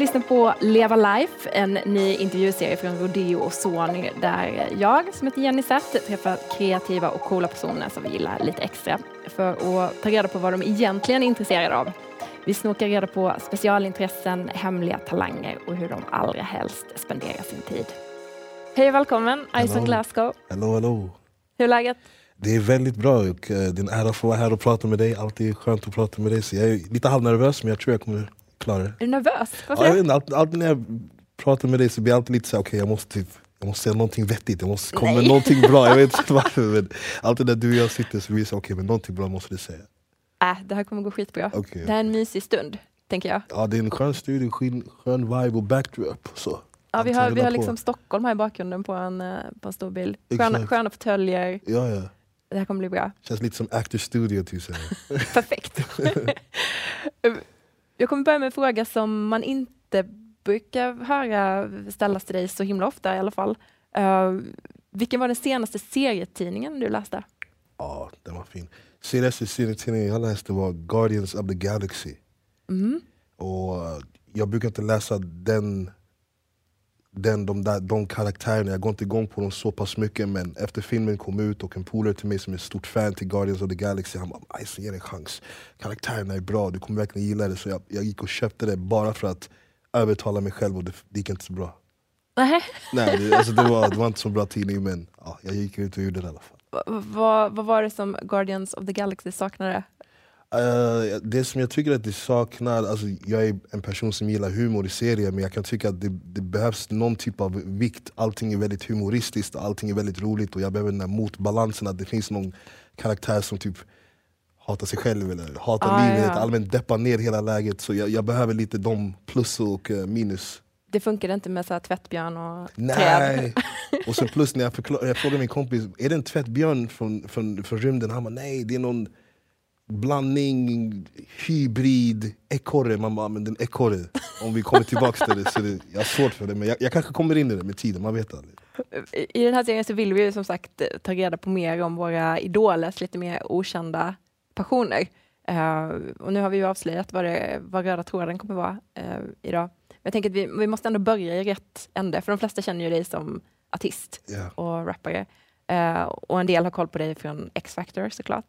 lyssnar på Leva Life, en ny intervjuserie från Rodeo och Sony där jag, som heter Jenny Zett, träffar kreativa och coola personer som vi gillar lite extra för att ta reda på vad de egentligen är intresserade av. Vi snokar reda på specialintressen, hemliga talanger och hur de allra helst spenderar sin tid. Hej och välkommen, Ison Glasgow. Hallå, hallå. Hur är läget? Det är väldigt bra och det är en ära att få vara här och prata med dig. Alltid skönt att prata med dig. Så jag är lite halvnervös men jag tror jag kommer klara det. Är du nervös? Varför Ja, jag vet inte, alltid, alltid när jag pratar med dig så blir jag alltid lite så här, okej jag måste typ jag måste säga någonting vettigt, jag måste komma med Nej. någonting bra. Jag vet inte varför men alltid när du och jag sitter så blir det okej men någonting bra måste du säga. Äh, det här kommer gå skitbra. Okej. Det här är en mysig stund, tänker jag. Ja det är en skön studio, skön, skön vibe och backdrop. Så. Ja, vi har, vi har på. liksom Stockholm här i bakgrunden på en, eh, på en stor bild. Sköna, sköna fåtöljer. Ja, ja. Det här kommer bli bra. Känns lite som actor studio typ. Perfekt. jag kommer börja med en fråga som man inte brukar höra ställas till dig så himla ofta i alla fall. Eh, vilken var den senaste serietidningen du läste? Ja, den var fin. Senaste serietidningen jag läste var Guardians of the Galaxy. Mm. Och jag brukar inte läsa den, den, de, där, de karaktärerna, jag går inte igång på dem så pass mycket men efter filmen kom ut och en polare till mig som är ett stort fan till Guardians of the Galaxy han bara Ison ge det en chans, karaktärerna är bra, du kommer verkligen gilla det så jag, jag gick och köpte det bara för att övertala mig själv och det, det gick inte så bra. Nej. Nej, det, alltså det, var, det var inte så bra tidning men ja, jag gick ut och gjorde det i alla fall. Va- Vad, vad var det som Guardians of the Galaxy saknade? Eh, det som jag tycker att det saknar, alltså jag är en person som gillar humor i serier men jag kan tycka att det, det behövs någon typ av vikt. Allting är väldigt humoristiskt allting är väldigt roligt och jag behöver den där motbalansen att det finns någon karaktär som typ hatar sig själv eller hatar Ah, livet, ja. allmänt deppar ner hela läget. Så jag, jag behöver lite de plus och eh, minus. Det funkade inte med så här tvättbjörn och träd? Nej! Och sen plus när jag, förklar, jag frågade min kompis, är det en tvättbjörn från, från, från rymden? Han bara nej, det är någon blandning, hybrid, ekorre. Man bara, men den ekorre. Om vi kommer tillbaka till det, så det, jag har svårt för det. Men jag, jag kanske kommer in i det med tiden, man vet aldrig. I den här serien så vill vi ju som sagt eh, ta reda på mer om våra idolers lite mer okända passioner. Eh, och nu har vi ju avslöjat vad, det, vad röda tråden kommer vara eh, idag. Men jag tänker att vi, vi måste ändå börja i rätt ände, för de flesta känner ju dig som artist Ja. och rappare. Eh, och en del har koll på dig från X-Factor såklart.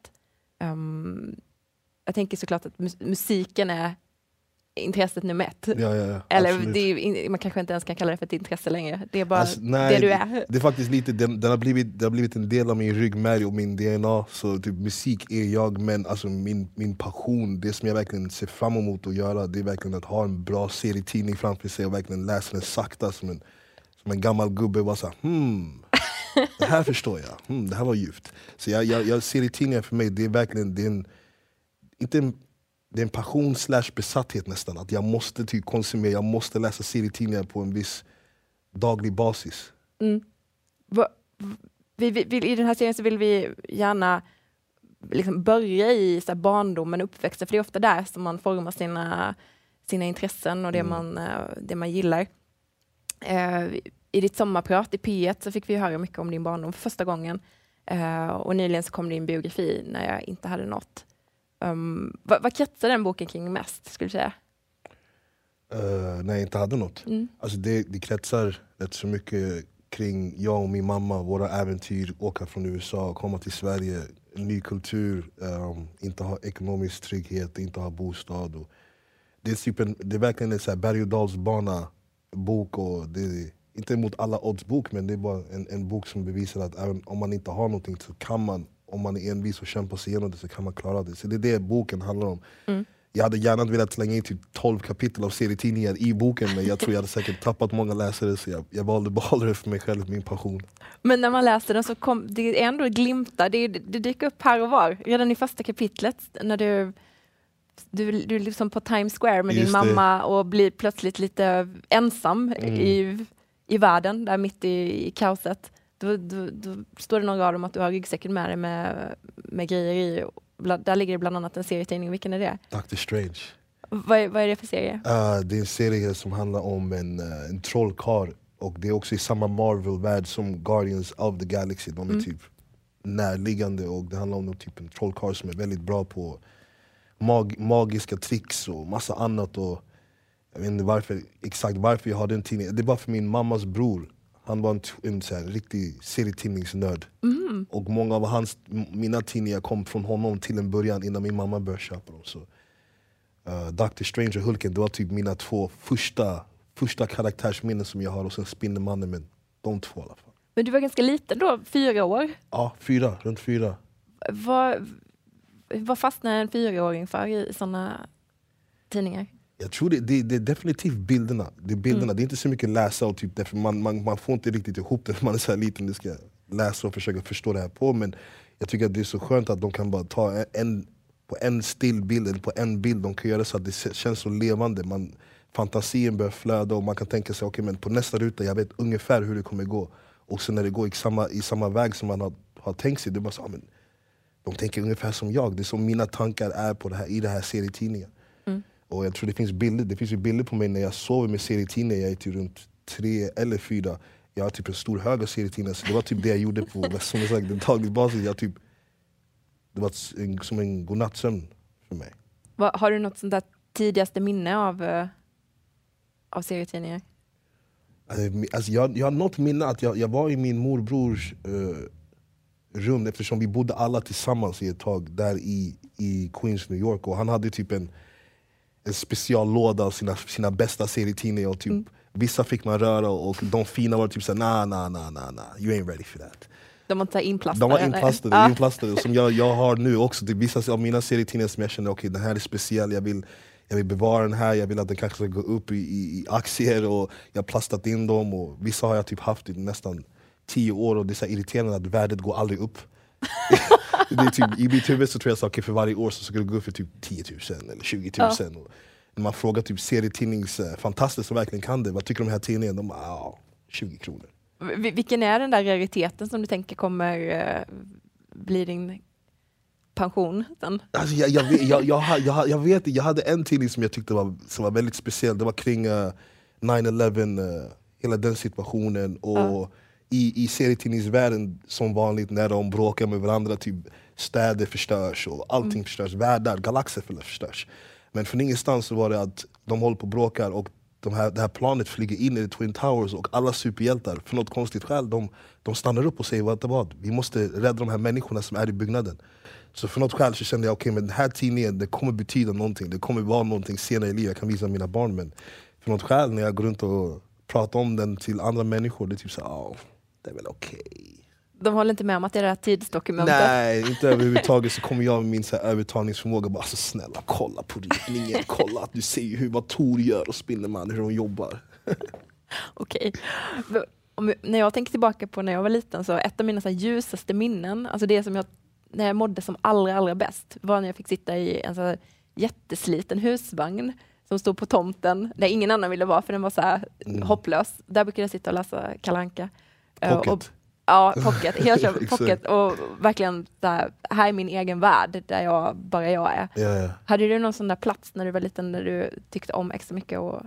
Um, jag tänker såklart att mus- musiken är intresset nummer ett. Ja, ja, ja, Eller är, man kanske inte ens kan kalla det för ett intresse längre. Det är bara Alltså, nej, det du är. Det är faktiskt lite, den, den, har blivit, den har blivit en del av min ryggmärg och min DNA. Så typ, musik är jag, men alltså, min, min passion, det som jag verkligen ser fram emot att göra, det är verkligen att ha en bra serietidning framför sig och verkligen läsa den sakta som en, som en gammal gubbe. Bara så här, hmm, det här förstår jag, hmm, det här var djupt. Så jag, jag, jag, serietidningar för mig, det är verkligen det är en, inte en, det är en passion slash besatthet nästan. Att jag måste typ konsumera, jag måste läsa serietidningar på en viss daglig basis. Mm. Va, vi, vi, vi, I den här serien så vill vi gärna liksom börja i så här barndomen, uppväxten, för det är ofta där som man formar sina, sina intressen och det, Mm. man, eh, det man gillar. Eh, I ditt sommarprat i P1 så fick vi höra mycket om din barndom för första gången. Eh, och nyligen så kom din biografi när jag inte hade något. Um, vad, vad kretsar den boken kring mest, skulle du säga? Uh, när jag inte hade något. Mm. Alltså det, det kretsar rätt så mycket kring jag och min mamma, våra äventyr, åka från USA, komma till Sverige, ny kultur, um, inte ha ekonomisk trygghet, inte ha bostad. Och det, är typ en, det är verkligen en så här berg och dalsbana bok. Och det inte mot alla odds bok, men det är bara en, en bok som bevisar att även om man inte har någonting så kan man, om man är envis och kämpar sig igenom det så kan man klara det. Så det är det boken handlar om. Mm. Jag hade gärna velat slänga in typ 12 kapitel av serietidningar i boken men jag tror jag hade säkert tappat många läsare så jag, jag valde behålla det för mig själv, min passion. Men när man läser den så kom det är ändå glimtar, det, det dyker upp här och var. Redan i första kapitlet när du, du, du är liksom på Times Square med din Just det. mamma och blir plötsligt lite ensam Mm. i, i världen, där mitt i, i kaoset. Då, då, då står det någon rad om att du har ryggsäcken med dig med, med grejer i. Där ligger det bland annat en serietidning, vilken är det? Doctor Strange. Vad är, vad är det för serie? Uh, det är en serie som handlar om en, uh, en trollkarl och det är också i samma Marvel-värld som Guardians of the Galaxy. De är Mm. typ närliggande och det handlar om någon typ en trollkarl som är väldigt bra på mag magiska tricks och massa annat. Och Jag vet inte varför, exakt varför jag har den tidningen. Det bara för min mammas bror. Han var en, en så här, riktig serietidningsnörd. Och många av hans, mina tidningar kom från honom till en början innan min mamma började köpa dem. Så, uh, Dr. Strange och Hulken, det var typ mina två första, första karaktärsminnen som jag har. Och sen Spindelmannen, men de två i alla fall. Men du var ganska liten då, fyra år. Ja, fyra, runt fyra. Vad, vad fastnar en fyraåring för i sådana tidningar? Jag tror det, det, det är definitivt bilderna. Det är, bilderna. det är inte så mycket läsa, och typ, därför man, man, man får inte riktigt ihop det när man är så här liten. Du ska läsa och försöka förstå det här på. Men jag tycker att det är så skönt att de kan bara ta en- på en still bild, eller på en bild, de kan göra så att det känns så levande. Man, fantasin börjar flöda och man kan tänka sig okay, men på nästa ruta, jag vet ungefär hur det kommer gå. Och sen när det går i samma, i samma väg som man har, har tänkt sig, det bara så, ah, men, de tänker ungefär som jag. Det är som mina tankar är på det här, i den här serietidningen. Och jag tror det finns bilder, det finns ju bilder på mig när jag sover med serietidningar, jag är typ runt tre eller fyra. Jag har typ en stor hög av serietidningar, så det var typ det jag gjorde på som jag sagt, en daglig basis. Jag typ, det var som en godnattsömn för mig. Vad, har du något sånt där tidigaste minne av, eh, av serietidningar? Alltså, Alltså jag, jag har något minne att jag, jag var i min morbrors eh, rum eftersom vi bodde alla tillsammans i ett tag där i, i Queens, New York. Och han hade typ en, en speciallåda av sina, sina bästa serietidningar. Och typ, Vissa fick man röra och de fina var typ såhär nah, nah, nah, nah, nah, you ain't ready for that. De var inte inplastade? De var eller? inplastade, Ja. inplastade som jag, jag har nu också. Det vissa av mina serietidningar som jag känner okej den här är speciell, jag vill, jag vill bevara den här, jag vill att den kanske ska gå upp i, i, aktier och jag har plastat in dem. Och vissa har jag typ haft i nästan tio år och det är irriterande att värdet går aldrig upp. det är typ, I mitt huvud så tror jag att okay, för varje år så ska det gå upp för typ 10 000 eller 20 000. Och när man frågar typ serietidningsfantaster som verkligen kan det, vad tycker du om den här tidningen? De bara ah, 20 kronor. Vi- Vilken är den där rariteten som du tänker kommer eh, bli din pension sen? Alltså jag, jag, vet, jag, jag, jag, vet jag hade en tidning som jag tyckte var, som var väldigt speciell, det var kring eh, 9-11, eh, hela den situationen. Och i, I serietidningsvärlden som vanligt när de bråkar med varandra, typ städer förstörs och allting förstörs, världar, galaxer förstörs. Men från ingenstans så var det att de håller på och bråkar och de här, det här planet flyger in i Twin Towers och alla superhjältar, för något konstigt skäl, de, de stannar upp och säger vad, vad, vi måste rädda de här människorna som är i byggnaden. Så för något skäl så kände jag okej, men den här tidningen det kommer betyda någonting, det kommer vara någonting senare i livet, jag kan visa mina barn. Men för något skäl när jag går runt och pratar om den till andra människor, det är typ så ja, det är väl okej. De håller inte med om att det är det här tidsdokumentet? Nej, inte överhuvudtaget så kommer jag med min så här övertalningsförmåga bara alltså, snälla kolla på ritningen, kolla att du ser ju hur vad Tor gör och Spindelman, hur de jobbar. Okej. Om, när jag tänker tillbaka på när jag var liten, så ett av mina så ljusaste minnen, alltså det som jag, när jag mådde som allra, allra bäst, var när jag fick sitta i en så jättesliten husvagn som stod på tomten, där ingen annan ville vara för den var så här hopplös. Där brukade jag sitta och läsa Kalle Anka. Eh, Pocket. Och, ja, pocket. Helt klart pocket. Och verkligen, så här, är min egen värld, där jag, bara jag är. Ja, ja. Hade du någon sån där plats när du var liten där du tyckte om extra mycket att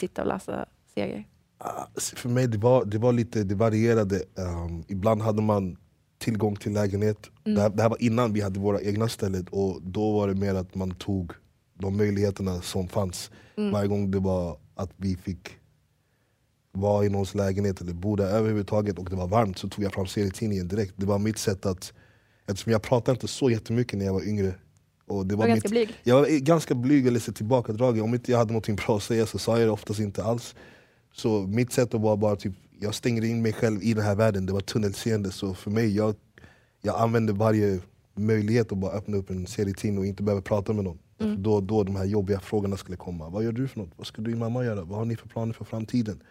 sitta och läsa serier? Ah, För mig det var, det var lite, det varierade. Um, ibland hade man tillgång till lägenhet. Det, här, det här var innan vi hade våra egna ställen och då var det mer att man tog de möjligheterna som fanns. Varje gång det var att vi fick vara i någons lägenhet eller bo där överhuvudtaget och det var varmt så tog jag fram serietidningen direkt. Det var mitt sätt att, eftersom jag pratade inte så jättemycket när jag var yngre. Och det var ganska mitt, blyg. Jag var ganska blyg eller så tillbakadragen. Om inte jag hade något bra att säga så sa jag det oftast inte alls. Så mitt sätt var bara typ, jag stängde in mig själv i den här världen, det var tunnelseende. Så för mig, jag, jag använde varje möjlighet att bara öppna upp en serietidning och inte behöva prata med någon. Därför Då, då de här jobbiga frågorna skulle komma. Vad gör du för något? Vad ska din mamma göra? Vad har ni för planer för framtiden?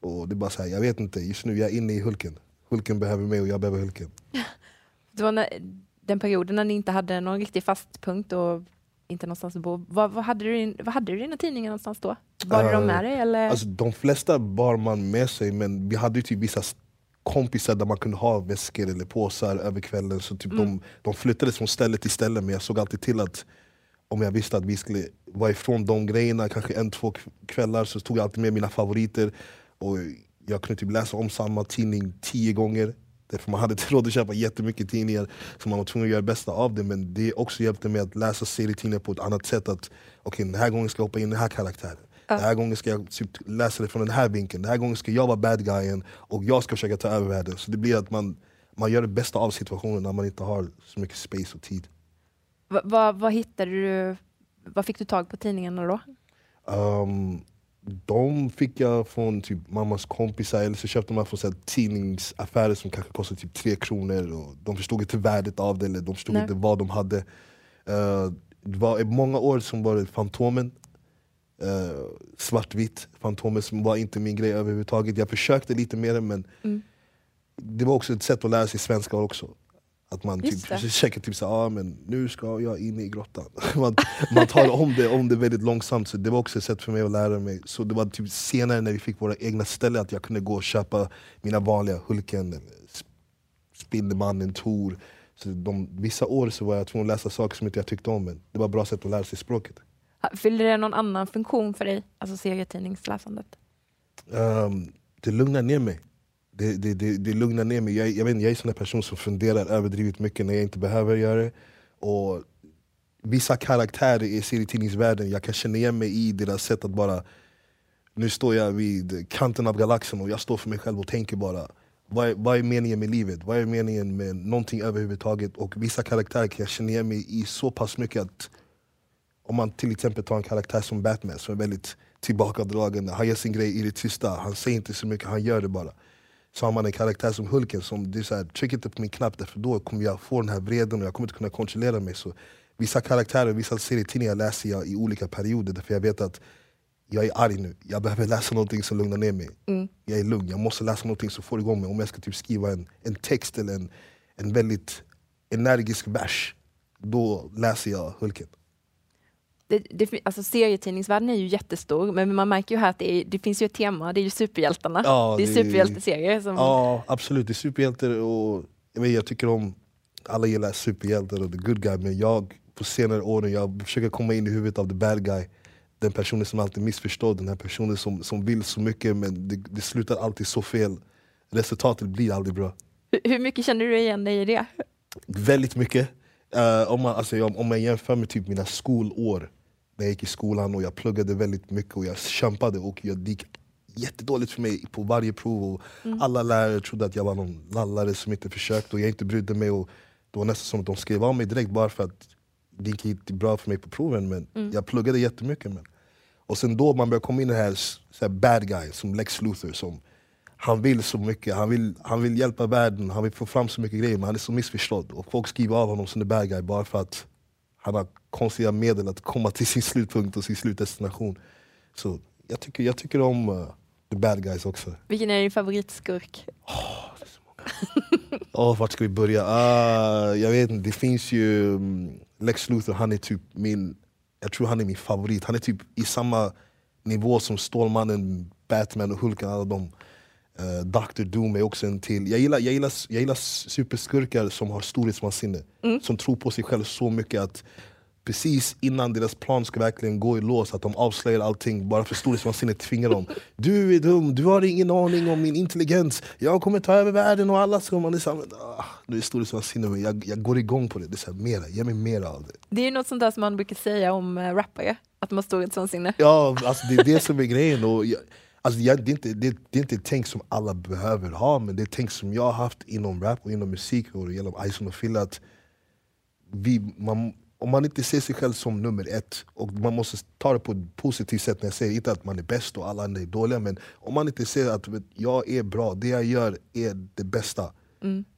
Och det är bara så här, jag vet inte, just nu jag är inne i Hulken. Hulken behöver mig och jag behöver Hulken. Det var när, den perioden när ni inte hade någon riktig fast punkt och inte någonstans att bo. Vad, vad, hade, du, vad hade du dina tidningar någonstans då? Var de Eh, med dig? Eller? Alltså, de flesta bar man med sig, men vi hade ju typ vissa kompisar där man kunde ha väskor eller påsar över kvällen. Så typ de, de flyttades från ställe till ställe, men jag såg alltid till att om jag visste att vi skulle vara ifrån de grejerna, kanske en, två kvällar, så tog jag alltid med mina favoriter. Och jag kunde typ läsa om samma tidning tio gånger. Därför man hade inte råd att köpa jättemycket tidningar, så man var tvungen att göra det bästa av det. Men det också hjälpte mig att läsa serietidningar på ett annat sätt. Att okej, den här gången ska jag hoppa in i den här karaktären. Den här gången ska jag typ läsa det från den här vinkeln. Den här gången ska jag vara bad guyen och jag ska försöka ta över världen. Så det blir att man, man gör det bästa av situationen när man inte har så mycket space och tid. Va, va, vad hittade du, vad fick du tag på tidningarna då? Um, de fick jag från typ mammas kompisar eller så köpte man från så här, tidningsaffärer som kanske kostade typ tre kronor. Och de förstod inte värdet av det eller de förstod Nej. inte vad de hade. Uh, det var i många år som var det Fantomen. Uh, svartvitt. Fantomen som var inte min grej överhuvudtaget. Jag försökte lite mer men Mm. det var också ett sätt att lära sig svenska också. Att man Just typ försöker typ säga ah, men nu ska jag in i grottan. man, man tar om det, om det väldigt långsamt. Så det var också ett sätt för mig att lära mig. Så det var typ senare när vi fick våra egna ställen att jag kunde gå och köpa mina vanliga Hulken, Sp- Spindelmannen, Tor. Så de, vissa år så var jag tvungen att läsa saker som inte jag tyckte om men det var ett bra sätt att lära sig språket. Fyllde det någon annan funktion för dig, alltså serietidningsläsandet? Um, det lugnar ner mig. Det, det, det, det lugnar ner mig. Jag, jag, vet, inte, jag är en sån där person som funderar överdrivet mycket när jag inte behöver göra det. Och vissa karaktärer i serietidningsvärlden, jag kan känna igen mig i deras sätt att bara... Nu står jag vid kanten av galaxen och jag står för mig själv och tänker bara vad är, vad är meningen med livet? Vad är meningen med någonting överhuvudtaget? Och vissa karaktärer kan jag känna igen mig i så pass mycket att om man till exempel tar en karaktär som Batman som är väldigt tillbakadragen, han gör sin grej i det tysta, han säger inte så mycket, han gör det bara. Så har man en karaktär som Hulken som det är så här, tryck inte på min knapp därför då kommer jag få den här vreden och jag kommer inte kunna kontrollera mig. Så vissa karaktärer, vissa serietidningar läser jag i olika perioder därför jag vet att jag är arg nu, jag behöver läsa någonting som lugnar ner mig. Mm. Jag är lugn, jag måste läsa någonting som får igång mig. Om jag ska typ skriva en, en text eller en, en väldigt energisk vers, då läser jag Hulken. Det, det, alltså serietidningsvärlden är ju jättestor, men man märker ju här att det, är, det finns ju ett tema, det är ju superhjältarna. Ja, det är superhjälteserier. Som, Ja, absolut. Det är superhjältar och jag tycker om, alla gillar superhjältar och the good guy men jag på senare åren jag försöker komma in i huvudet av the bad guy. Den personen som alltid missförstår, den här personen som, som vill så mycket men det, det slutar alltid så fel. Resultatet blir aldrig bra. Hur, hur mycket känner du igen dig i det? Väldigt mycket. Eh, om, man, alltså, om man jämför med typ mina skolår, när jag gick i skolan och jag pluggade väldigt mycket och jag kämpade och jag, det gick jättedåligt för mig på varje prov. Och Alla lärare trodde att jag var någon lallare som inte försökte och jag inte brydde mig. Och det var nästan som att de skrev av mig direkt bara för att det inte gick bra för mig på proven. Men jag pluggade jättemycket. Men. Och sen då man börjar komma in i det här, så här bad guy som Lex Luthor. Som, han vill så mycket, han vill, han vill hjälpa världen, han vill få fram så mycket grejer men han är så missförstådd. Och folk skriver av honom som the bad guy bara för att han har konstiga medel att komma till sin slutpunkt och sin slutdestination. Så jag tycker, jag tycker om uh, the bad guys också. Vilken är din favoritskurk? Åh, vart ska vi börja? Ah, jag vet inte, det finns ju mm, Lex Luthor, han är typ min, jag tror han är min favorit. Han är typ i samma nivå som Stålmannen, Batman och Hulken, alla de. Uh, Dr Doom är också en till. Jag gillar, jag gillar, jag gillar superskurkar som har storhetsvansinne. Som tror på sig själv så mycket att precis innan deras plan ska verkligen gå i lås, att de avslöjar allting bara för storhetsvansinnet tvingar dem. Du är dum, du har ingen aning om min intelligens, jag kommer ta över världen och alla ska... Man är så här, ah, nu är storhetsvansinne men jag, jag går igång på det. Det är så här, mera, ge mig mera av det. Det är ju något sånt där som man brukar säga om uh, rappare, att de har storhetsvansinne. Ja, alltså det är det som är grejen. Och jag, alltså jag, det, är inte, det, det är inte ett tänk som alla behöver ha, men det är ett tänk som jag har haft inom rap och inom musik och genom Ison och Fille. Att vi, man, om man inte ser sig själv som nummer ett, och man måste ta det på ett positivt sätt när jag säger inte att man är bäst och alla andra är dåliga, men om man inte ser att jag är bra, det jag gör är det bästa,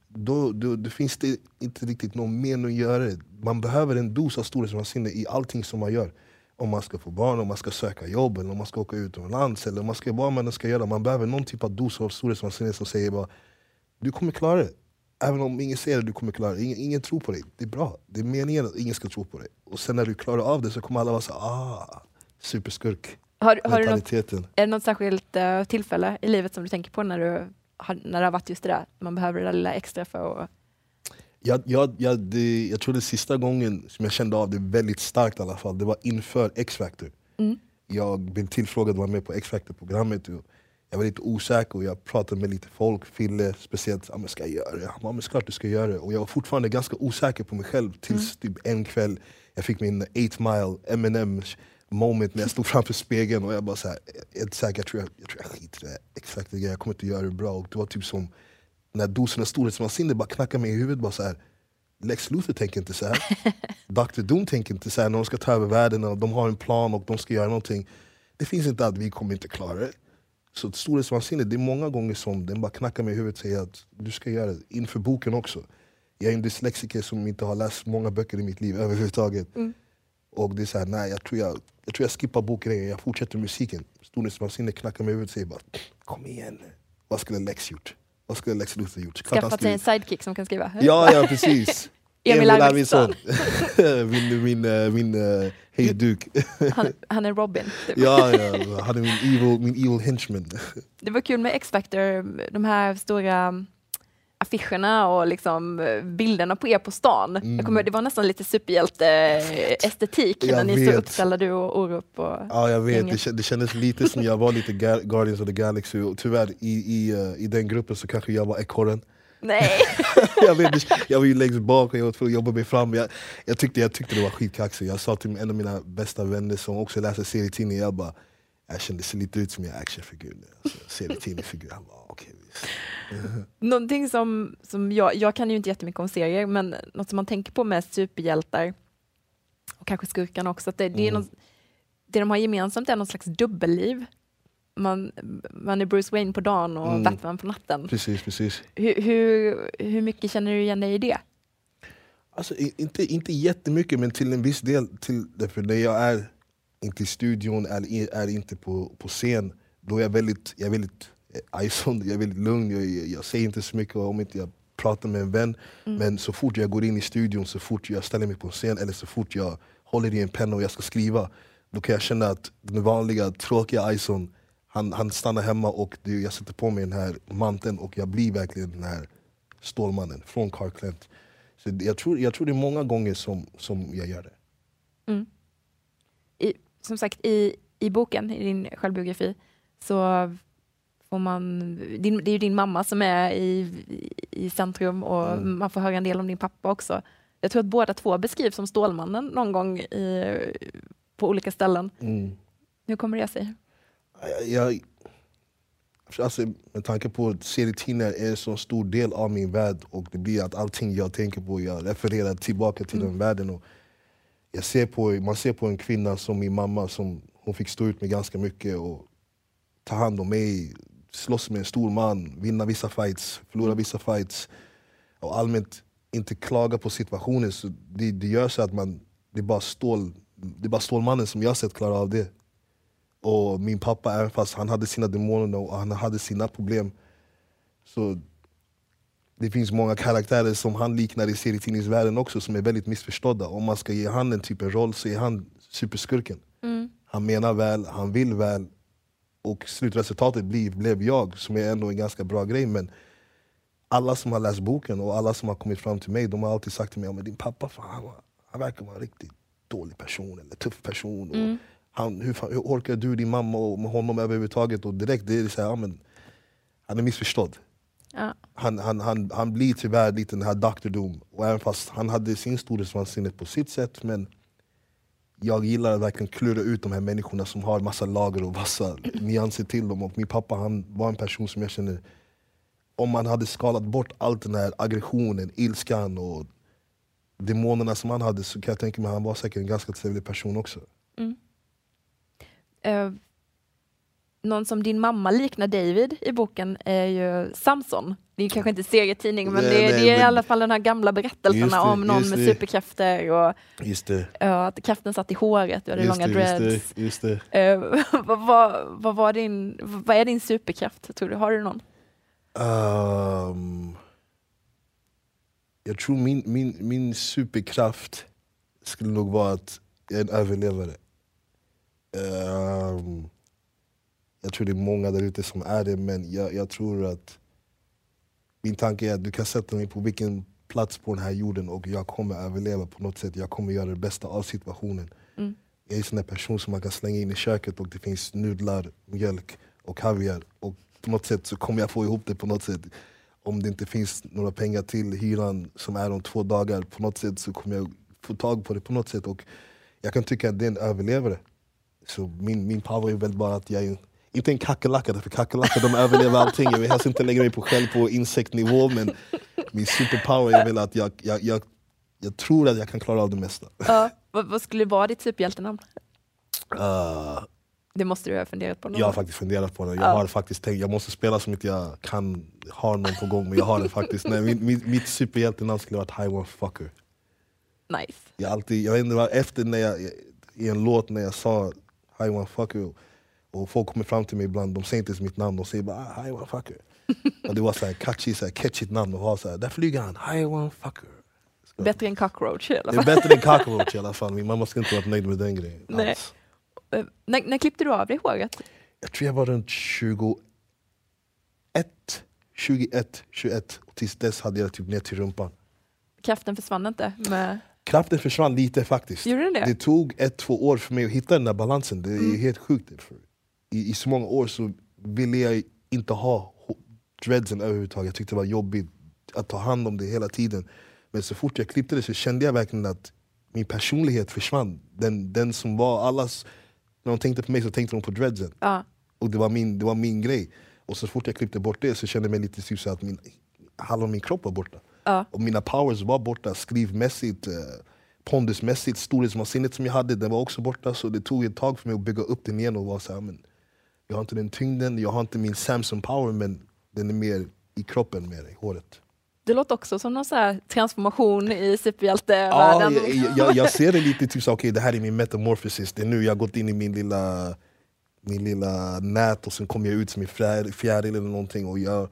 då, då, då finns det inte riktigt någon mening att göra det. Man behöver en dos av storhetsvansinne i allting som man gör. Om man ska få barn, om man ska söka jobb, eller om man ska åka utomlands, eller om man ska, vad man ska göra. Man behöver någon typ av dos av storhetsvansinne som säger bara du kommer klara det. Även om ingen ser det, du kommer klara det. Ingen, ingen tror på dig. Det är bra. Det är meningen att ingen ska tro på dig. Och sen när du klarar av det så kommer alla vara så ah, superskurk. Har, har du något, är det något särskilt uh, tillfälle i livet som du tänker på när, du har, när det har varit just det där? Man behöver det där lilla extra för att... Jag, jag, jag, det, jag tror det sista gången som jag kände av det väldigt starkt i alla fall, det var inför X-Factor. Mm. Jag blev tillfrågad att vara med på X-Factor-programmet. Jag var lite osäker och jag pratade med lite folk, Fille speciellt. Ja, men ska jag göra det? Han bara, klart du ska göra det. Och jag var fortfarande ganska osäker på mig själv tills typ en kväll jag fick min 8 mile Eminem moment när jag stod framför spegeln och jag bara så här, jag, säker, jag, tror jag, jag tror jag skiter i det exakt det jag kommer inte göra det bra. Och det var typ som när dosernas storhetsvansinne bara knackade mig i huvudet. Bara så här, Lex Luthor tänker inte så här. Dr Doom tänker inte så här. När de ska ta över världen och de har en plan och de ska göra någonting. Det finns inte att vi kommer inte klara det. Så storhetsvansinne, det är många gånger som den bara knackar mig i huvudet och säger att du ska göra det. Inför boken också. Jag är en dyslexiker som inte har läst många böcker i mitt liv överhuvudtaget. Mm. Och det är såhär, nej jag tror jag, jag tror jag skippar boken, jag fortsätter musiken. Storhetsvansinne knackar mig i huvudet och säger bara Kom igen, vad skulle Lex gjort? Vad skulle Lex Luthor gjort? Skaffat sig en sidekick som kan skriva? Ja, ja precis. Emil Arvidsson. min min, min, min uh, hejduk. han, han är Robin. Typ. ja, ja, han är min evil, min evil henchman. det var kul med X-Factor, de här stora affischerna och liksom eh, bilderna på er på stan. Mm. Jag kommer, det var nästan lite superhjälte-estetik när ni stod uppställda, du och Orup. Och ja, jag vet. Det, det kändes lite som jag var lite Guardians of the Galaxy. Och tyvärr, i, i, uh, i den gruppen så kanske jag var ekorren. Nej. jag, vet, jag var ju längst bak och jag var tvungen att jobba mig fram. Jag, jag, tyckte, jag tyckte det var skitkaxigt. Jag sa till en av mina bästa vänner som också läser serietidningar, jag bara jag kände det ser lite ut som en actionfigur. Alltså, serietidningsfigur. Han bara, okay, Någonting som, som jag, jag kan ju inte jättemycket om serier, men något som man tänker på med superhjältar och kanske skurkarna också, att det, det, är mm. något, det de har gemensamt är någon slags dubbelliv. Man, man är Bruce Wayne på dagen och mm. Batman på natten. Precis, precis. Hur, hur, hur mycket känner du igen dig i det? Alltså, inte, inte jättemycket, men till en viss del. Till, därför när jag är inte i studion eller är inte på, på scen, då är jag väldigt, jag är väldigt Ison, jag är väldigt lugn, jag, jag, säger inte så mycket om inte jag pratar med en vän. Mm. Men så fort jag går in i studion, så fort jag ställer mig på en scen eller så fort jag håller i en penna och jag ska skriva, då kan jag känna att den vanliga tråkiga Ison, han, han stannar hemma och det, jag sätter på mig den här manteln och jag blir verkligen den här Stålmannen från Clark Kent. Så jag, tror, jag tror det är många gånger som, som jag gör det. Mm. Som sagt, i, i boken, i din självbiografi, så får man, din, det är ju din mamma som är i, i centrum och mm. man får höra en del om din pappa också. Jag tror att båda två beskrivs som Stålmannen någon gång i, på olika ställen. Mm. Hur kommer det sig? Jag, alltså, med tanke på att serietidningar är en så stor del av min värld och det blir att allting jag tänker på, jag refererar tillbaka till mm. den världen. Och jag ser på, man ser på en kvinna som min mamma, som hon fick stå ut med ganska mycket och ta hand om mig, slåss med en stor man, vinna vissa fights, förlora vissa fights och allmänt inte klaga på situationen. Så det, det gör så att man, det är bara stål, det är bara Stålmannen som jag sett klara av det. Och min pappa, även fast han hade sina demoner och han hade sina problem, så det finns många karaktärer som han liknar i serietidningsvärlden också som är väldigt missförstådda. Om man ska ge han en typ av roll så är han superskurken. Mm. Han menar väl, han vill väl, och slutresultatet blev, blev jag, som är ändå en ganska bra grej. Men alla som har läst boken och alla som har kommit fram till mig, de har alltid sagt till mig att din pappa fan, han, han verkar vara en riktigt dålig person eller tuff person. Mm. Och han, hur, hur orkar du, din mamma och med honom överhuvudtaget? Och direkt det är så här, ja, men, han är missförstådd. Ja. Han, han, han, han blir tyvärr lite den här Dr Doom. Och även fast han hade sin storhetsvansinne på sitt sätt, men jag gillar att verkligen klura ut de här människorna som har massa lager och massa nyanser till dem. Och min pappa han var en person som jag känner, om man hade skalat bort allt den här aggressionen, ilskan och demonerna som han hade så kan jag tänka mig att han var säkert en ganska trevlig person också. Mm. Uh, någon som din mamma liknar David i boken är ju Samson. Det är kanske inte serietidning, men nej, det, nej, det, är men... i alla fall den här gamla berättelserna det, om någon med superkrafter och uh, att kraften satt i håret, du hade just långa dreads. Just det, uh, vad, vad, vad, var din, vad är din superkraft, tror du? Har du någon? Um, jag tror min, min, min superkraft skulle nog vara att jag är en överlevare. Um, jag tror det är många där ute som är det, men jag, jag, tror att min tanke är att du kan sätta mig på vilken plats på den här jorden och jag kommer överleva på något sätt. Jag kommer göra det bästa av situationen. Mm. Jag är en sån person som man kan slänga in i köket och det finns nudlar, mjölk och kaviar. Och på något sätt så kommer jag få ihop det på något sätt. Om det inte finns några pengar till hyran som är om två dagar, på något sätt så kommer jag få tag på det på något sätt. Och jag kan tycka att det är en överlevare. Så min, min power är väl bara att jag är inte en kackerlacka, för kackerlackor de överlever allting. Jag vill helst inte lägga mig på själv på insektnivå men min superpower är väl att jag, jag, jag, jag tror att jag kan klara av det mesta. Ja, vad, vad skulle vara ditt superhjältenamn? Uh, det måste du ha funderat på? Någon jag har faktiskt funderat på det. Jag ja. har faktiskt tänkt, jag måste spela som att jag kan ha någon på gång, men jag har det faktiskt. Nej, min, min, mitt superhjältenamn skulle varit High One Fucker. Nice. Jag, alltid, jag vet inte, efter när jag, i en låt när jag sa High One Fucker och folk kommer fram till mig ibland, de säger inte ens mitt namn, de säger bara ah, High One Fucker. och det var så här catchy, så här catchigt namn, och var så här, där flyger han, High One Fucker. Bättre än cockroach i alla fall. Det är bättre än cockroach i alla fall, min mamma ska inte vara nöjd med den grejen. Nej. Uh, när, när klippte du av dig håret? Jag tror jag var runt 21, 21, 21 och tills dess hade jag typ ner till rumpan. Kraften försvann inte? Med... Kraften försvann lite faktiskt. Gjorde det? det tog ett, två år för mig att hitta den där balansen. Det är mm. helt sjukt. I, I så många år så ville jag inte ha dreadsen överhuvudtaget. Jag tyckte det var jobbigt att ta hand om det hela tiden. Men så fort jag klippte det så kände jag verkligen att min personlighet försvann. Den, den som var allas... När de tänkte på mig så tänkte de på dreadsen. Ja. Och det var, min, det var min grej. Och så fort jag klippte bort det så kände jag mig lite typ så att min, halva min kropp var borta. Ja. Och mina powers var borta, skrivmässigt, eh, pondusmässigt, storhetsvansinnet som jag hade, den var också borta. Så det tog ett tag för mig att bygga upp den igen och vara så här, men jag har inte den tyngden, jag har inte min Samson power men den är mer i kroppen, mer i håret. Det låter också som någon så transformation i superhjältevärlden. Ja, jag, jag, jag, ser det lite typ så okay, det här är min metamorphosis. Det är nu jag har gått in i min lilla, min lilla nät och sen kommer jag ut som en fjäril eller någonting. Och jag,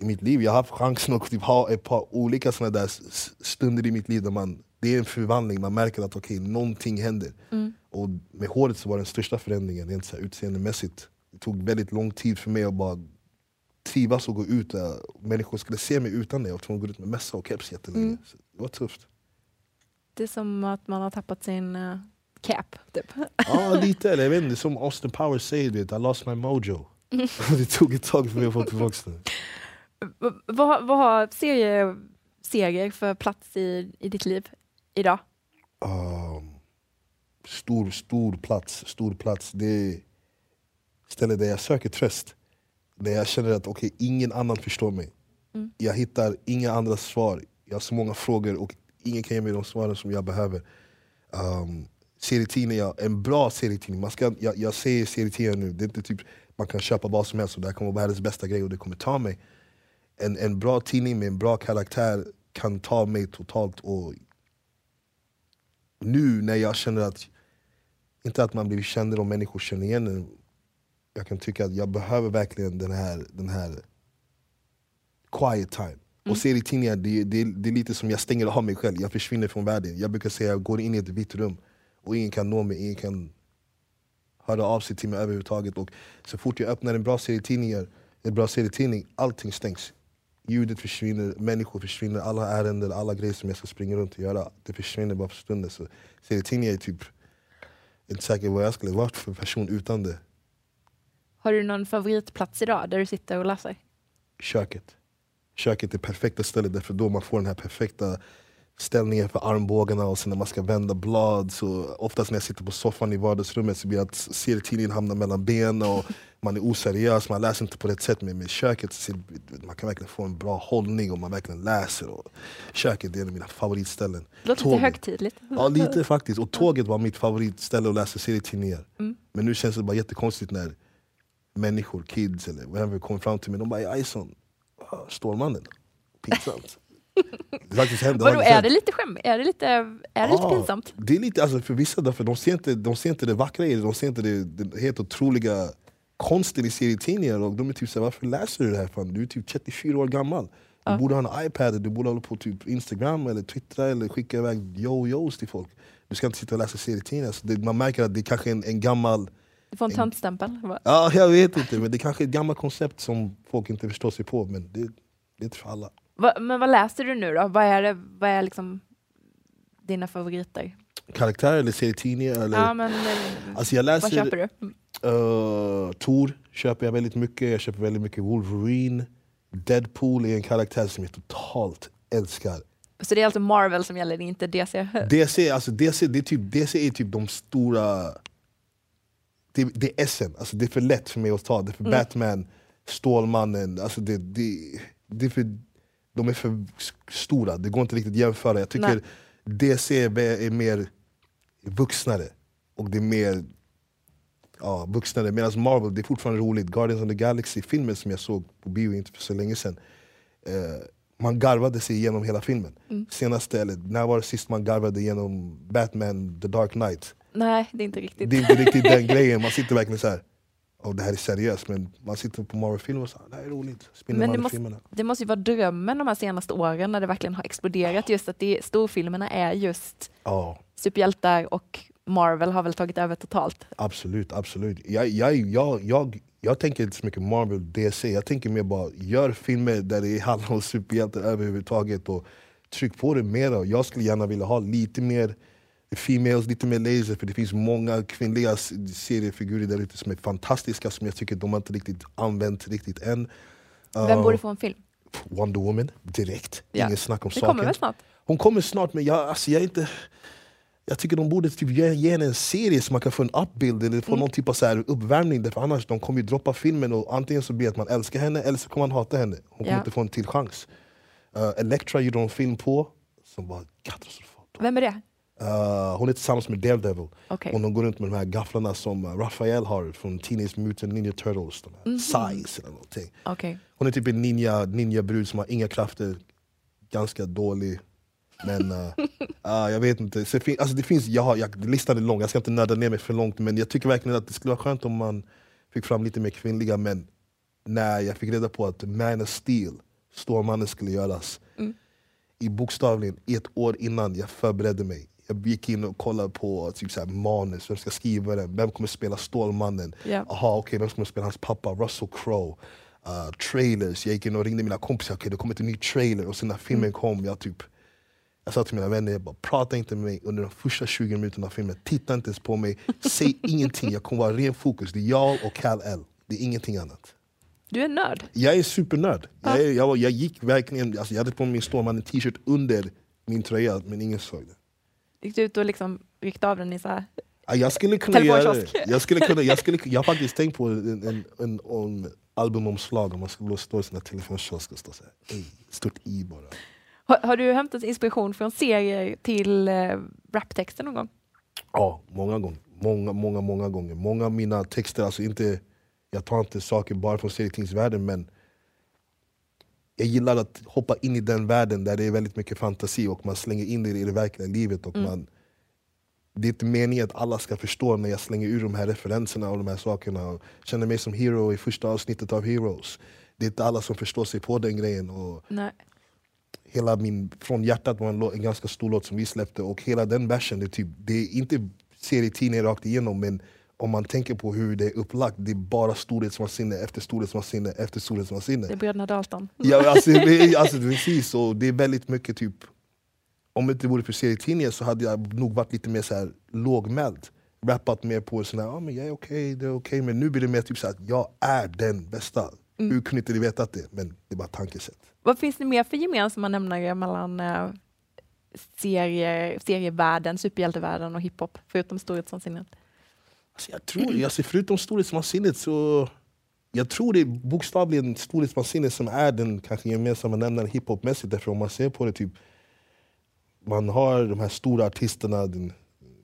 I mitt liv jag har haft chansen att typ ha ett par olika såna där stunder i mitt liv där man, det är en förvandling, man märker att okay, någonting händer. Mm. Och med håret så var den största förändringen rent så här, utseendemässigt. Det tog väldigt lång tid för mig att bara trivas och gå ut. Människor skulle se mig utan det. Jag var tvungen att gå ut med mössa och keps jättelänge. Mm. det var tufft. Det är som att man har tappat sin uh, cap, typ. Ja, lite. Eller jag vet inte, som Austin Powers säger, I lost my mojo. Mm. det tog ett tag för mig att få tillbaka det. Vad, vad har serier, serier för plats i, i ditt liv idag? Um, stor, stor plats. Stor plats. Det är stället där jag söker tröst. Där jag känner att okay, ingen annan förstår mig. Mm. Jag hittar inga andra svar. Jag har så många frågor och ingen kan ge mig de svaren som jag behöver. Um, serietidningar, en bra serietidning. Man ska, jag, jag säger serietidningar nu, det är inte typ man kan köpa vad som helst och det här kommer vara världens bästa grej och det kommer ta mig. En, en bra tidning med en bra karaktär kan ta mig totalt. Och nu när jag känner att, inte att man blir känd och människor känner igen en, jag kan tycka att jag behöver verkligen den här, den här quiet time. Mm. Och serietidningar, det, det, det är lite som jag stänger av mig själv, jag försvinner från världen. Jag brukar säga jag går in i ett vitt rum och ingen kan nå mig, ingen kan höra av sig till mig överhuvudtaget. Och så fort jag öppnar en bra serietidning, en bra serietidning allting stängs. Ljudet försvinner, människor försvinner, alla ärenden, alla grejer som jag ska springa runt och göra, det försvinner bara för stunden. Så serietidningar är typ, inte säker vad jag skulle varit för person utan det. Har du någon favoritplats idag där du sitter och läser? Köket. Köket är perfekta stället därför då man får den här perfekta ställningen för armbågarna och sen när man ska vända blad så oftast när jag sitter på soffan i vardagsrummet så blir att serietidningen hamnar mellan benen och man är oseriös, man läser inte på rätt sätt. Men med köket så man kan verkligen få en bra hållning och man verkligen läser. Och köket är en av mina favoritställen. Det låter lite högtidligt. Ja, lite faktiskt. Och tåget var mitt favoritställe att läsa serietidningar. Mm. Men nu känns det bara jättekonstigt när människor, kids eller whatever kommer fram till mig. De bara Ison, Stålmannen, pinsamt. det faktiskt händer. Vadå, är det lite skäm? Är det lite, är det lite pinsamt? Det är lite, alltså, för vissa därför, de, ser inte, de ser inte det vackra i det, de ser inte det, det helt otroliga konsten i serietidningar. Och de är typ såhär, varför läser du det här? Fan? Du är typ 34 år gammal. Du ja. borde ha en iPad, du borde hålla på typ Instagram eller Twitter eller skicka iväg yo-yos till folk. Du ska inte sitta och läsa serietidningar. Så det, man märker att det är kanske är en, en gammal du får en tantstämpel. Ja, jag vet inte. Men det kanske är ett gammalt koncept som folk inte förstår sig på. Men det, det är inte för alla. Va, men vad läser du nu då? Vad är, det, vad är liksom dina favoriter? Karaktärer eller serietidningar? Eller? Ja, men, alltså jag läser, vad köper du? Uh, Tor köper jag väldigt mycket. Jag köper väldigt mycket Wolverine. Deadpool är en karaktär som jag totalt älskar. Så det är alltså Marvel som gäller, inte DC? DC, alltså DC, det är typ, DC är typ de stora det, det är SM, alltså, det är för lätt för mig att ta. Det är för Mm. Batman, Stålmannen, alltså det, det, det är för, de är för stora, det går inte riktigt att jämföra. Jag tycker Nej. DC är är mer vuxnare och det är mer ja, vuxnare. Medan Marvel, det är fortfarande roligt. Guardians of the Galaxy-filmen som jag såg på bio inte för så länge sedan. Eh, man garvade sig igenom hela filmen. Mm. Senaste, eller när var det sist man garvade igenom Batman The Dark Knight? Nej, det är inte riktigt. Det är inte riktigt den grejen, man sitter verkligen så här. Oh, det här är seriöst, men man sitter på Marvel-filmer och säger det här är roligt. Men det måste, det måste ju vara drömmen de här senaste åren när det verkligen har exploderat. Just att det, storfilmerna är just Ja, superhjältar och Marvel har väl tagit över totalt. absolut, absolut. Jag, jag, jag, jag, jag tänker inte så mycket Marvel, DC. Jag tänker mer bara, gör filmer där det handlar om superhjältar överhuvudtaget och tryck på det mera. Jag skulle gärna vilja ha lite mer females, lite mer laser för det finns många kvinnliga seriefigurer där ute som är fantastiska som jag tycker de har inte riktigt använt riktigt än. Vem borde få en film? Wonder Woman, direkt. Ja. Ingen snack om Det saken. kommer väl snart? Hon kommer snart men jag, alltså, jag är inte... Jag tycker de borde typ ge, ge henne en serie så man kan få en upbuild eller få någon typ av så här uppvärmning därför annars de kommer ju droppa filmen och antingen så blir det att man älskar henne eller så kommer man hata henne. Hon kommer Ja. inte få en till chans. Uh, Elektra gjorde de en film på som var katastrofalt. Vem är det? Uh, hon är tillsammans med Daredevil Okej. och de går runt med de här gafflarna som uh, Raphael har från Teenage Mutant Ninja Turtles, de här Size eller någonting. Okej. Hon är typ en ninja, ninja brud som har inga krafter, ganska dålig. Men uh, jag vet inte. Så alltså det finns, jag jag, listan är lång, jag ska inte nörda ner mig för långt men jag tycker verkligen att det skulle vara skönt om man fick fram lite mer kvinnliga men när jag fick reda på att Man of Steel, Stålmannen skulle göras i bokstavligen ett år innan jag förberedde mig. Jag gick in och kollade på typ så här, manus, vem ska skriva den, vem kommer spela Stålmannen? Ja. Aha, okej, vem kommer spela hans pappa? Russell Crowe. Uh, trailers, jag gick in och ringde mina kompisar, okej det kommer ett ny trailer och sen när filmen kom, jag typ jag sa till mina vänner, jag bara, prata inte med mig under de första 20 minuterna av filmen. Titta inte ens på mig, säg ingenting. Jag kommer vara ren fokus. Det är jag och Cal L. Det är ingenting annat. Du är nörd. Jag är supernörd. Jag, är, jag, var- jag gick verkligen, alltså jag hade på mig min Stålmannen t-shirt under min tröja, men ingen såg det. Gick du ut och liksom ryckte av den i så här... Ja, Jag skulle kunna göra det. Jag, skulle kunna, jag, skulle, jag har faktiskt tänkt på en, en, en, en albumomslag om man skulle stå i sina telefonkiosk och stå så här, stort i bara. Har, har du hämtat inspiration från serier till eh, raptexter någon gång? Ja, många gånger. Många, många, många gånger. Många av mina texter, alltså inte, jag tar inte saker bara från serietidningsvärlden men jag gillar att hoppa in i den världen där det är väldigt mycket fantasi och man slänger in det i det verkliga livet. Och man, det är inte meningen att alla ska förstå när jag slänger ur de här referenserna och de här sakerna. Och känner mig som hero i första avsnittet av Heroes. Det är inte alla som förstår sig på den grejen. Och Nej. hela min Från hjärtat var en, en ganska stor låt som vi släppte och hela den versen, det är, typ, det är inte serietidningar rakt igenom men om man tänker på hur det är upplagt, det är bara storhetsvansinne efter storhetsvansinne efter storhetsvansinne. Det är bröderna Dalton. Ja, alltså, det alltså, precis, och det är väldigt mycket typ Om det inte vore för serietidningar så hade jag nog varit lite mer så här lågmäld Rappat mer på sån här, ah, men jag är okej, det är okej Men nu blir det mer typ så här, att jag är den bästa Hur kunde inte ni veta det? Men det är bara tankesätt Vad finns det mer för gemensamma nämnare mellan eh, serier, serievärlden, superhjältevärlden och hiphop? Förutom storhetsvansinnet. Alltså jag tror, alltså förutom storhetsvansinnet så jag tror det är bokstavligen storhetsvansinnet som är den kanske gemensamma nämnaren hiphopmässigt. Därför om man ser på det, typ man har de här stora artisterna, den,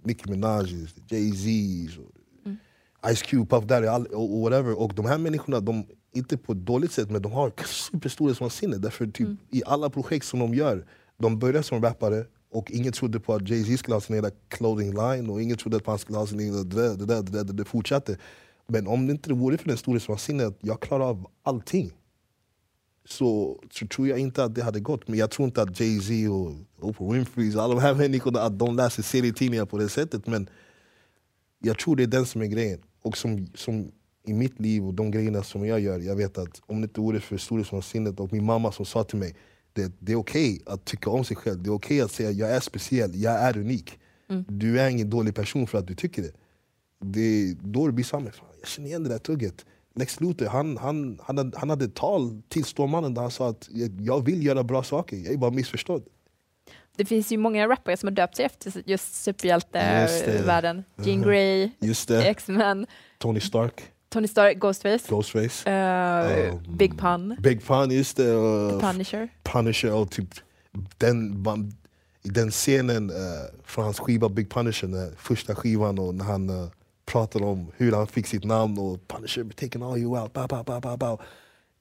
Nicki Minaj, Jay-Z, och Ice Cube, Puff Daddy och, whatever. Och de här människorna, de, inte på ett dåligt sätt, men de har superstorhetsvansinne. Därför typ, i alla projekt som de gör, de börjar som rappare och ingen trodde på att Jay-Z skulle ha sin egna clothing line och ingen trodde att han skulle ha sin egna det det där, det där, det fortsatte. Men om det inte vore för den storhetsvansinnet, att jag klarar av allting så, så tror jag inte att det hade gått. Men jag tror inte att Jay-Z och Oprah Winfrey, alla de här människorna, att de läser serietidningar på det sättet. Men jag tror det är den som är grejen. Och som, som i mitt liv och de grejerna som jag gör, jag vet att om det inte vore för storhetsvansinnet och min mamma som sa till mig det, det är okej att tycka om sig själv, det är okej att säga jag är speciell, jag är unik. Du är ingen dålig person för att du tycker det. det då det blir samma, jag känner igen det där tugget. Lex Luthor, han, han, han, hade, han hade ett tal till Stålmannen där han sa att jag, vill göra bra saker, jag är bara missförstådd. Det finns ju många rappare som har döpt sig efter just superhjältevärlden. Mhm. Grey. X-Men. Tony Stark, Tony Stark, Ghostface, Ghostface. eh, Um, Big Pun, Big Pun, just det. The Punisher. Punisher och typ den, den scenen uh, från hans skiva Big Punisher, den första skivan och när han uh, pratar om hur han fick sitt namn och Punisher taking all you out, bow, bow, bow, bow, bow.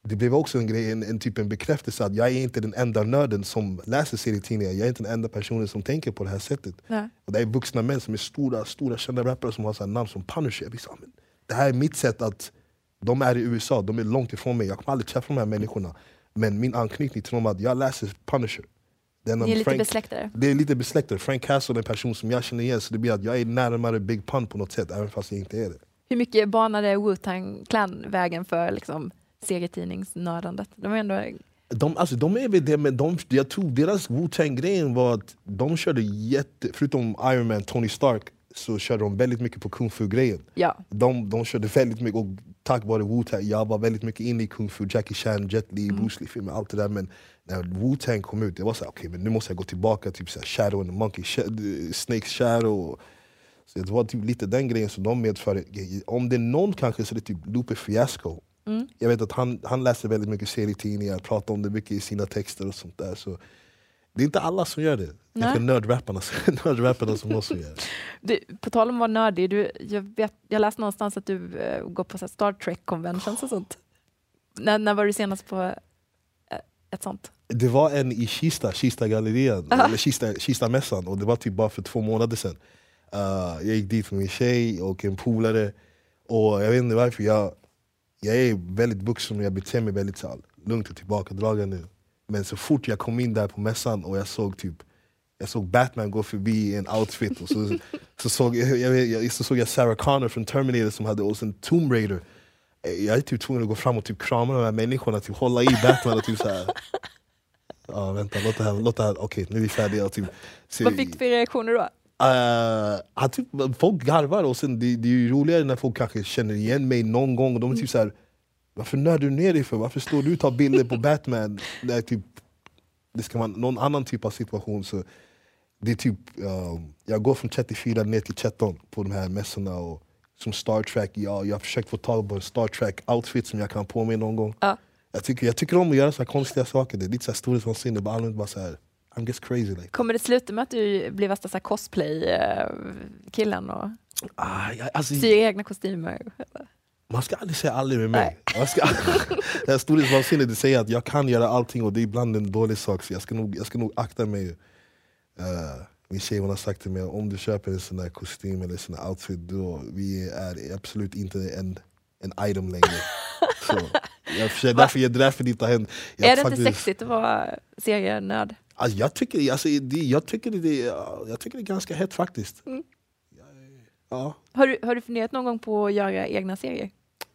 Det blev också en grej, en, en typ en bekräftelse att jag är inte den enda nörden som läser serietidningar, jag är inte den enda personen som tänker på det här sättet. Nej. Och det är vuxna män som är stora, stora kända rappare som har så namn som Punisher. Jag så, här, men det här är mitt sätt att... De är i USA, de är långt ifrån mig. Jag kommer aldrig träffa de här människorna. Men min anknytning till dem är att jag läser Punisher. Den Ni är lite Frank- besläktade. Det är lite besläktat. Frank Castle är en person som jag känner igen så det blir att jag är närmare Big Pun på något sätt även fast jag inte är det. Hur mycket banade Wu-Tang Clan vägen för liksom, serietidningsnördandet? De är ändå... De, alltså, de är väl det, men de, jag tror deras Wu-Tang-grejen var att de körde jätte... Förutom Iron Man, Tony Stark, så körde de väldigt mycket på kung fu-grejen. Ja, De, de körde väldigt mycket, och tack vare Wu-Tang, jag var väldigt mycket inne i kung fu, Jackie Chan, Jet Li, Bruce Lee-filmer, allt det där. Men när Wu-Tang kom ut, jag var såhär, okej men nu måste jag gå tillbaka, typ Shadow and the Monkey, Sh- Snakes Shadow. Så det var typ lite den grejen som de medförde. Om det är någon kanske så är det typ Lupe Fiasco. Jag vet att han, han läser väldigt mycket serietidningar, pratar om det mycket i sina texter och sånt där. Så det är inte alla som gör det. Det är Nej. nördrapparna, nördrapparna som också gör det. du, på tal om att vara nördig, du, jag, vet, jag läste någonstans att du eh, går på så Star Trek conventions och sånt. När, när var du senast på eh, ett sånt? Det var en i Kista, Kista gallerian, Aha. eller Kista, Kista mässan och det var typ bara för två månader sedan. Uh, jag gick dit med min tjej och en polare och jag vet inte varför, jag, jag är väldigt vuxen och jag beter mig väldigt så lugnt och tillbakadragande. Men så fort jag kom in där på mässan och jag såg typ jag såg Batman gå förbi i en outfit och så, så, såg, jag, jag, så såg jag Sarah Connor från Terminator som hade och sen Tomb Raider. Eh, Jag är typ tvungen att gå fram och typ krama de här människorna, typ hålla i Batman och typ så här. Ja, vänta, låt det här, låt det här, okej nu är vi färdiga. Typ, så, Vad fick du för reaktioner då? Han typ, folk garvar och sen det, det är ju roligare när folk kanske känner igen mig någon gång och de är typ så här. Varför nördar du ner dig för? Varför står du och tar bilder på Batman? Det, är typ, det ska vara någon annan typ av situation. Så det är typ, um, jag går från 34 ner till 13 på de här mässorna. Och som Star Trek, ja, jag har försökt få tag på en Star Trek-outfit som jag kan ha på mig någon gång. Ja. Jag, tycker, jag tycker om att göra så konstiga saker. Det är lite storhetsvansinne. Bara allmänt bara så här, I'm just crazy. Like. Kommer det sluta med att du blir värsta cosplay-killen och Ah, jag, alltså, syr egna kostymer? Man ska aldrig säga aldrig med mig. Man ska, det här storhetsvansinnet säger att jag kan göra allting och det är ibland en dålig sak. Så jag ska nog, jag ska nog akta mig. Uh, min tjej hon har sagt till mig om du köper en sån där kostym eller sån där outfit då vi är absolut inte en, en item längre. så, jag, försöker- därför, jag, därför det inte har hänt. Jag är det faktiskt- inte sexigt att vara serienörd? Alltså, jag, tycker, alltså, det, jag, tycker det, jag tycker det är ganska hett faktiskt. Mm. Ja. Har du, har du funderat någon gång på att göra egna serier?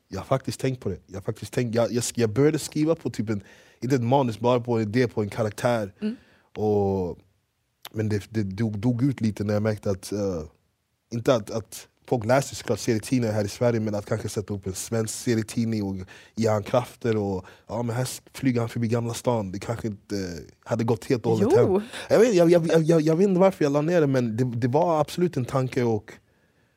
Jag har faktiskt tänkt på det. Jag, faktiskt tänkt, jag, jag, jag började skriva på typ en, inte ett manus, bara på en idé på en karaktär. Mm. Och, men det, det dog, dog ut lite när jag märkte att, eh, inte att, att folk läser såklart serietidningar här i Sverige men att kanske sätta upp en svensk serietidning och ge han krafter och ja men här flyger han förbi Gamla stan. Det kanske inte hade gått helt och hållet hem. Jag vet, jag, jag, jag, jag, jag vet inte varför jag la ner det men det, det var absolut en tanke och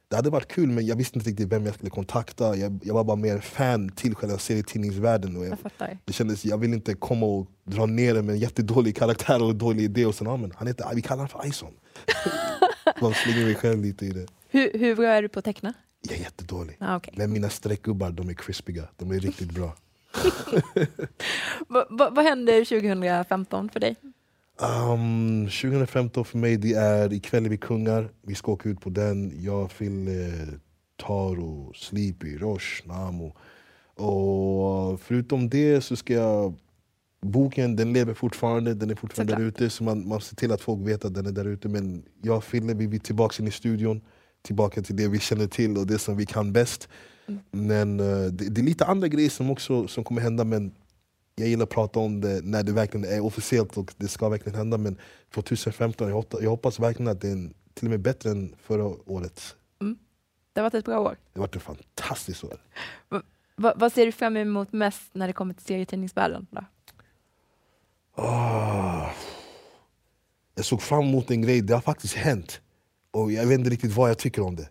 det hade varit kul men jag visste inte riktigt vem jag skulle kontakta. Jag, jag var bara mer fan till själva serietidningsvärlden. Och jag, Jag det kändes, jag vill inte komma och dra ner det med en jättedålig karaktär och dålig idé och sen ah, men han heter, vi kallar honom för Ison. Man slänger mig själv lite i det. Hur, hur bra är du på att teckna? Jag är jättedålig. Ah, okay. Men mina streckgubbar de är crispiga, de är riktigt bra. Va, va, vad händer 2015 för dig? Um, 2015 för mig det är ikväll är vi kungar, vi ska åka ut på den. Jag, Fille, Taro, Sleepy, Rosh, Namo. Och förutom det så ska jag... Boken den lever fortfarande, den är fortfarande där ute. Så man, man ser till att folk vet att den är där ute. Men jag och Fille vi är tillbaka in i studion. Tillbaka till det vi känner till och det som vi kan bäst. Mm. Men eh, det, det är lite andra grejer som också som kommer hända. Men jag gillar att prata om det när det verkligen är officiellt och det ska verkligen hända. Men 2015, jag hoppas, jag hoppas verkligen att det är till och med bättre än förra året. Det har varit ett bra år. Det har varit ett fantastiskt år. Va, vad ser du fram emot mest när det kommer till serietidningsvärlden? Då? Ah. Jag såg fram emot en grej, det har faktiskt hänt. Och jag vet inte riktigt vad jag tycker om det.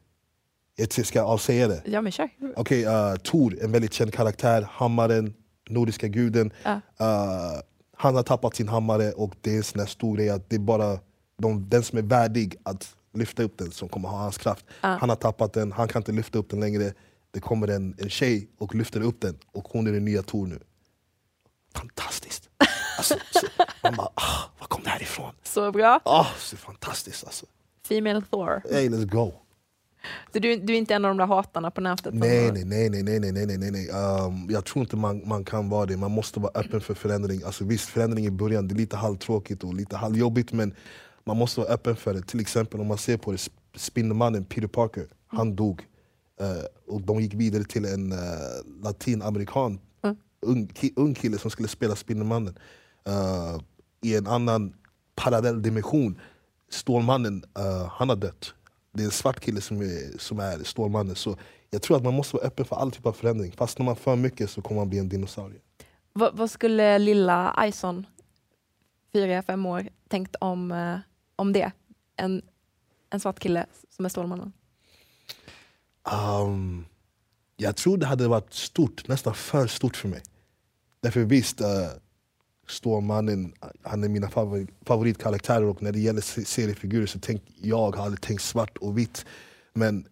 Jag ska avsäga det. Ja men kör. Okej, okay, uh, Tor, en väldigt känd karaktär. Hammaren, nordiska guden. Ja. Uh, han har tappat sin hammare och det är en sån stor grej att det är bara de, den som är värdig att lyfta upp den som kommer ha hans kraft. Ja. Han har tappat den, han kan inte lyfta upp den längre. Det kommer en, en tjej och lyfter upp den och hon är den nya Tor nu. Fantastiskt! Alltså, så, man bara, ah, var kom det här ifrån? Så bra. Ah, så fantastiskt alltså. Female Thor. Hey, let's go! Så du, du är inte en av de där hatarna på nätet? Nej, nej, nej. nej, nej, nej, nej, nej. Um, jag tror inte man, man kan vara det. Man måste vara öppen för förändring. Alltså, visst, förändring i början det är lite halvtråkigt och lite halvjobbigt men man måste vara öppen för det. Till exempel om man ser på det, Spindelmannen Peter Parker, han dog. Uh, och de gick vidare till en uh, latinamerikan, mm. ung, ki, ung kille som skulle spela Spindelmannen. Uh, ehm, I en annan parallell dimension, Stålmannen, eh, han har dött. Det är en svart kille som är, som är Stålmannen. Så jag tror att man måste vara öppen för all typ av förändring. Fast när man för mycket så kommer man bli en dinosaurie. Vad, vad skulle lilla Ison, fyra, fem år, tänkt om, eh, om det? En, en svart kille som är Stålmannen. Um, jag tror det hade varit stort, nästan för stort för mig. Därför visst, uh, Stålmannen, han är mina favori- favoritkaraktärer och när det gäller se- seriefigurer så tänk, jag har aldrig tänkt svart och vitt. Men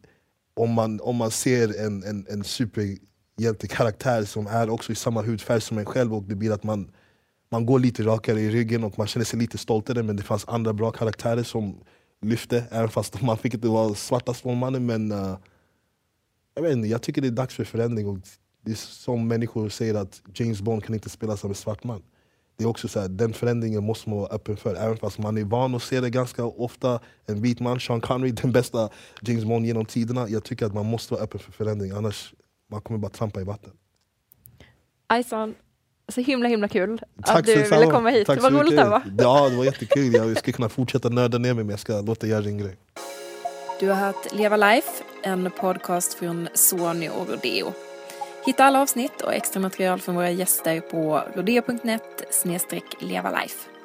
om man, om man ser en, en, en superhjältekaraktär som är också i samma hudfärg som en själv och det blir att man, man går lite rakare i ryggen och man känner sig lite stoltare men det fanns andra bra karaktärer som lyfte även fast man fick inte vara svarta Stålmannen men uh, jag, vet inte, jag tycker det är dags för förändring. Och det är som människor säger att James Bond kan inte spelas av en svart man. Det är också så här, den förändringen måste man vara öppen för. Även fast man är van att se det ganska ofta. En vit man, Sean Connery, den bästa James Bond genom tiderna. Jag tycker att man måste vara öppen för förändring. Annars man kommer bara trampa i vatten. Ison, så himla himla kul Tack att du ville komma hit. Tack det var roligt det va? Ja, det var jättekul. Jag skulle kunna fortsätta nörda ner mig men jag ska låta göra din grej. Du har hört Leva Life, en podcast från Sony och Rodeo. Hitta alla avsnitt och extra material från våra gäster på rodeo.net levalife.